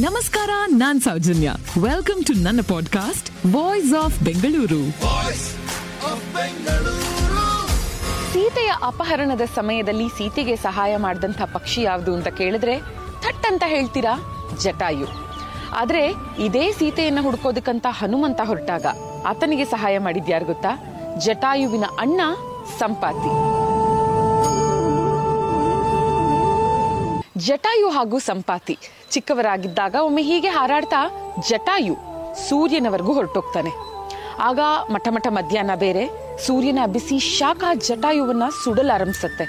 ನಮಸ್ಕಾರ ನಾನ್ Soujanya. Welcome to ನನ್ನ ಪಾಡ್ಕಾಸ್ಟ್ ವಾಯ್ಸ್ ಆಫ್ ಬೆಂಗಳೂರು ಸೀತೆಯ ಅಪಹರಣದ ಸಮಯದಲ್ಲಿ ಸೀತೆಗೆ ಸಹಾಯ ಮಾಡಿದಂಥ ಪಕ್ಷಿ ಯಾವುದು ಅಂತ ಕೇಳಿದ್ರೆ ಥಟ್ ಅಂತ ಹೇಳ್ತೀರಾ? ಜಟಾಯು. ಆದ್ರೆ ಇದೇ ಸೀತೆಯನ್ನ ಹುಡ್ಕೋದಕ್ಕಂತ ಹನುಮಂತ ಹೊರಟಾಗ. ಆತನಿಗೆ ಸಹಾಯ ಮಾಡಿದ್ಯಾರು ಗೊತ್ತಾ? ಜಟಾಯುವಿನ ಅಣ್ಣ ಸಂಪಾತಿ. ಜಟಾಯು ಹಾಗೂ ಸಂಪಾತಿ. ಚಿಕ್ಕವರಾಗಿದ್ದಾಗ ಒಮ್ಮೆ ಹೀಗೆ ಹಾರಾಡ್ತಾ ಜಟಾಯು ಸೂರ್ಯನವರೆಗೂ ಹೊರಟೋಗ್ತಾನೆ. ಆಗ ಮಠ ಮಠ ಮಧ್ಯಾಹ್ನ ಬೇರೆ ಸೂರ್ಯನ ಬಿಸಿ ಶಾಖ ಜಟಾಯುವನ್ನ ಸುಡಲಾರಂಭಿಸುತ್ತೆ.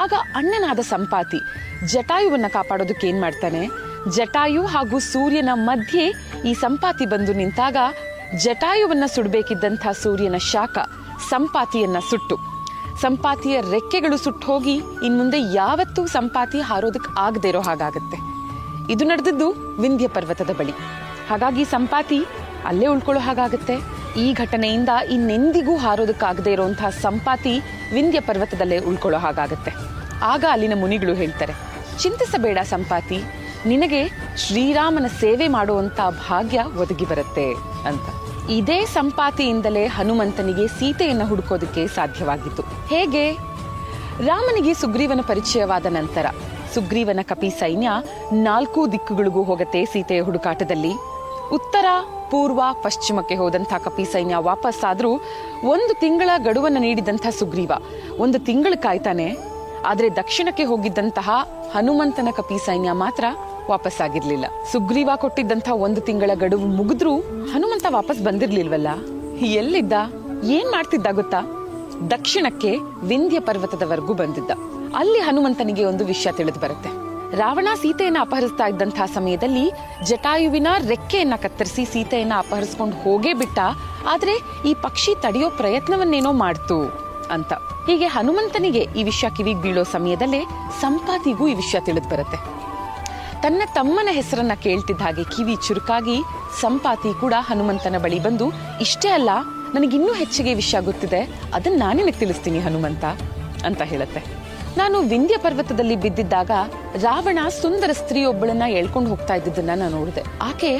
ಆಗ ಅಣ್ಣನಾದ ಸಂಪಾತಿ ಜಟಾಯುವನ್ನ ಕಾಪಾಡೋದಕ್ಕೆ ಏನ್ ಮಾಡ್ತಾನೆ? ಜಟಾಯು ಹಾಗೂ ಸೂರ್ಯನ ಮಧ್ಯೆ ಈ ಸಂಪಾತಿ ಬಂದು ನಿಂತಾಗ ಜಟಾಯುವನ್ನ ಸುಡಬೇಕಿದ್ದಂಥ ಸೂರ್ಯನ ಶಾಖ ಸಂಪಾತಿಯನ್ನ ಸುಟ್ಟು ಸಂಪಾತಿಯ ರೆಕ್ಕೆಗಳು ಸುಟ್ಟು ಹೋಗಿ ಇನ್ ಮುಂದೆ ಯಾವತ್ತೂ ಸಂಪಾತಿ ಹಾರೋದಕ್ಕೆ ಆಗದೆ ಇರೋ ಹಾಗಾಗತ್ತೆ. ಇದು ನಡೆದಿದ್ದು ವಿಂಧ್ಯ ಪರ್ವತದ ಬಳಿ. ಹಾಗಾಗಿ ಸಂಪಾತಿ ಅಲ್ಲೇ ಉಳ್ಕೊಳ್ಳೋ ಹಾಗಾಗತ್ತೆ. ಈ ಘಟನೆಯಿಂದ ಇನ್ನೆಂದಿಗೂ ಹಾರೋದಕ್ಕಾಗದೇ ಇರುವಂತಹ ಸಂಪಾತಿ ವಿಂಧ್ಯ ಪರ್ವತದಲ್ಲೇ ಉಳ್ಕೊಳ್ಳೋ ಹಾಗಾಗತ್ತೆ. ಆಗ ಅಲ್ಲಿನ ಮುನಿಗಳು ಹೇಳ್ತಾರೆ, ಚಿಂತಿಸಬೇಡ ಸಂಪಾತಿ, ನಿನಗೆ ಶ್ರೀರಾಮನ ಸೇವೆ ಮಾಡುವಂತ ಭಾಗ್ಯ ಒದಗಿ ಬರುತ್ತೆ ಅಂತ. ಇದೇ ಸಂಪಾತಿಯಿಂದಲೇ ಹನುಮಂತನಿಗೆ ಸೀತೆಯನ್ನು ಹುಡುಕೋದಕ್ಕೆ ಸಾಧ್ಯವಾಗಿತ್ತು. ಹೇಗೆ? ರಾಮನಿಗೆ ಸುಗ್ರೀವನ ಪರಿಚಯವಾದ ನಂತರ. ಸುಗ್ರೀವನ ಕಪಿ ಸೈನ್ಯ ನಾಲ್ಕು ದಿಕ್ಕುಗಳಿಗೂ ಹೋಗತ್ತೆ ಸೀತೆಯ ಹುಡುಕಾಟದಲ್ಲಿ. ಉತ್ತರ, ಪೂರ್ವ, ಪಶ್ಚಿಮಕ್ಕೆ ಹೋದಂಥ ಕಪಿ ಸೈನ್ಯ ವಾಪಸ್ಸಾದ್ರೂ ಒಂದು ತಿಂಗಳ ಗಡುವನ್ನು ನೀಡಿದಂಥ ಸುಗ್ರೀವ. ಒಂದು ತಿಂಗಳು ಕಾಯ್ತಾನೆ. ಆದರೆ ದಕ್ಷಿಣಕ್ಕೆ ಹೋಗಿದ್ದಂತಹ ಹನುಮಂತನ ಕಪಿ ಸೈನ್ಯ ಮಾತ್ರ ವಾಪಸ್ಸಾಗಿರ್ಲಿಲ್ಲ ಸುಗ್ರೀವ ಕೊಟ್ಟಿದ್ದಂಥ ಒಂದು ತಿಂಗಳ ಗಡುವು ಮುಗಿದ್ರೂ ಹನುಮಂತ ವಾಪಸ್ ಬಂದಿರ್ಲಿಲ್ವಲ್ಲ? ಎಲ್ಲಿದ್ದ? ಏನ್ ಮಾಡ್ತಿದ್ದ ಗೊತ್ತಾ? ದಕ್ಷಿಣಕ್ಕೆ ವಿಂಧ್ಯ ಪರ್ವತದವರೆಗೂ ಬಂದಿದ್ದ. ಅಲ್ಲಿ ಹನುಮಂತನಿಗೆ ಒಂದು ವಿಷಯ ತಿಳಿದು ಬರುತ್ತೆ. ರಾವಣ ಸೀತೆಯನ್ನ ಅಪಹರಿಸ್ತಾ ಇದ್ದಂತಹ ಸಮಯದಲ್ಲಿ ಜಟಾಯುವಿನ ರೆಕ್ಕೆಯನ್ನ ಕತ್ತರಿಸಿ ಸೀತೆಯನ್ನ ಅಪಹರಿಸ್ಕೊಂಡು ಹೋಗೇ ಬಿಟ್ಟ. ಆದ್ರೆ ಈ ಪಕ್ಷಿ ತಡೆಯೋ ಪ್ರಯತ್ನವನ್ನೇನೋ ಮಾಡ್ತು ಅಂತ. ಹೀಗೆ ಹನುಮಂತನಿಗೆ ಈ ವಿಷಯ ಕಿವಿಗೆ ಬೀಳೋ ಸಮಯದಲ್ಲೇ ಸಂಪಾತಿಗೂ ಈ ವಿಷಯ ತಿಳಿದು ಬರುತ್ತೆ. ತನ್ನ ತಮ್ಮನ ಹೆಸರನ್ನ ಕೇಳ್ತಿದ್ದ ಹಾಗೆ ಕಿವಿ ಚುರುಕಾಗಿ ಸಂಪಾತಿ ಕೂಡ ಹನುಮಂತನ ಬಳಿ ಬಂದು, ಇಷ್ಟೇ ಅಲ್ಲ, ನನಗಿನ್ನೂ ಹೆಚ್ಚಿಗೆ ವಿಷಯ ಗೊತ್ತಿದೆ, ಅದನ್ನ ನಾನು ತಿಳಿಸ್ತೀನಿ ಹನುಮಂತ, ಅಂತ ಹೇಳುತ್ತೆ. ನಾನು ವಿಂಧ್ಯ ಪರ್ವತದಲ್ಲಿ ಬಿದ್ದಿದ್ದಾಗ ರಾವಣ ಸುಂದರ ಸ್ತ್ರೀಯೊಬ್ಬಳನ್ನ ಎಳ್ಕೊಂಡು ಹೋಗ್ತಾ ಇದ್ದಿದ್ದನ್ನ ನಾನು ನೋಡಿದೆ. ಆಕೆ,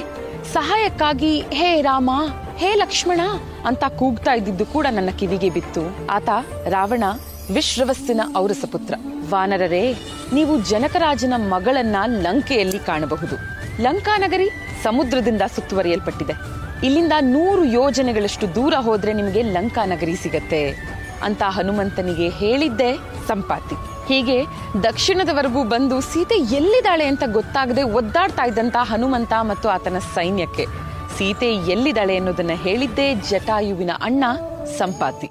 ಸಹಾಯಕ್ಕಾಗಿ ಹೇ ರಾಮ, ಹೇ ಲಕ್ಷ್ಮಣ, ಅಂತ ಕೂಗ್ತಾ ಇದ್ದಿದ್ದು ಕೂಡ ನನ್ನ ಕಿವಿಗೆ ಬಿತ್ತು. ಆತ ರಾವಣ ವಿಶ್ರವಸ್ಸಿನ ಔರಸ ಪುತ್ರ ವಾನರರೇ ನೀವು ಜನಕರಾಜನ ಮಗಳನ್ನ ಲಂಕೆಯಲ್ಲಿ ಕಾಣಬಹುದು. ಲಂಕಾ ನಗರಿ ಸಮುದ್ರದಿಂದ ಸುತ್ತುವರಿಯಲ್ಪಟ್ಟಿದೆ. ಇಲ್ಲಿಂದ ನೂರು ಯೋಜನೆಗಳಷ್ಟು ದೂರ ಹೋದ್ರೆ ನಿಮಗೆ ಲಂಕಾ ನಗರಿ ಸಿಗತ್ತೆ ಅಂತ ಹನುಮಂತನಿಗೆ ಹೇಳಿದ್ದೆ ಸಂಪಾತಿ. ಹೀಗೆ ದಕ್ಷಿಣದವರೆಗೂ ಬಂದು ಸೀತೆ ಎಲ್ಲಿದ್ದಾಳೆ ಅಂತ ಗೊತ್ತಾಗದೆ ಒದ್ದಾಡ್ತಾ ಇದ್ದಂತ ಹನುಮಂತ ಮತ್ತು ಆತನ ಸೈನ್ಯಕ್ಕೆ. ಸೀತೆ ಎಲ್ಲಿದ್ದಾಳೆ ಅನ್ನೋದನ್ನ ಹೇಳಿದ್ದೆ ಜಟಾಯುವಿನ ಅಣ್ಣ ಸಂಪಾತಿ.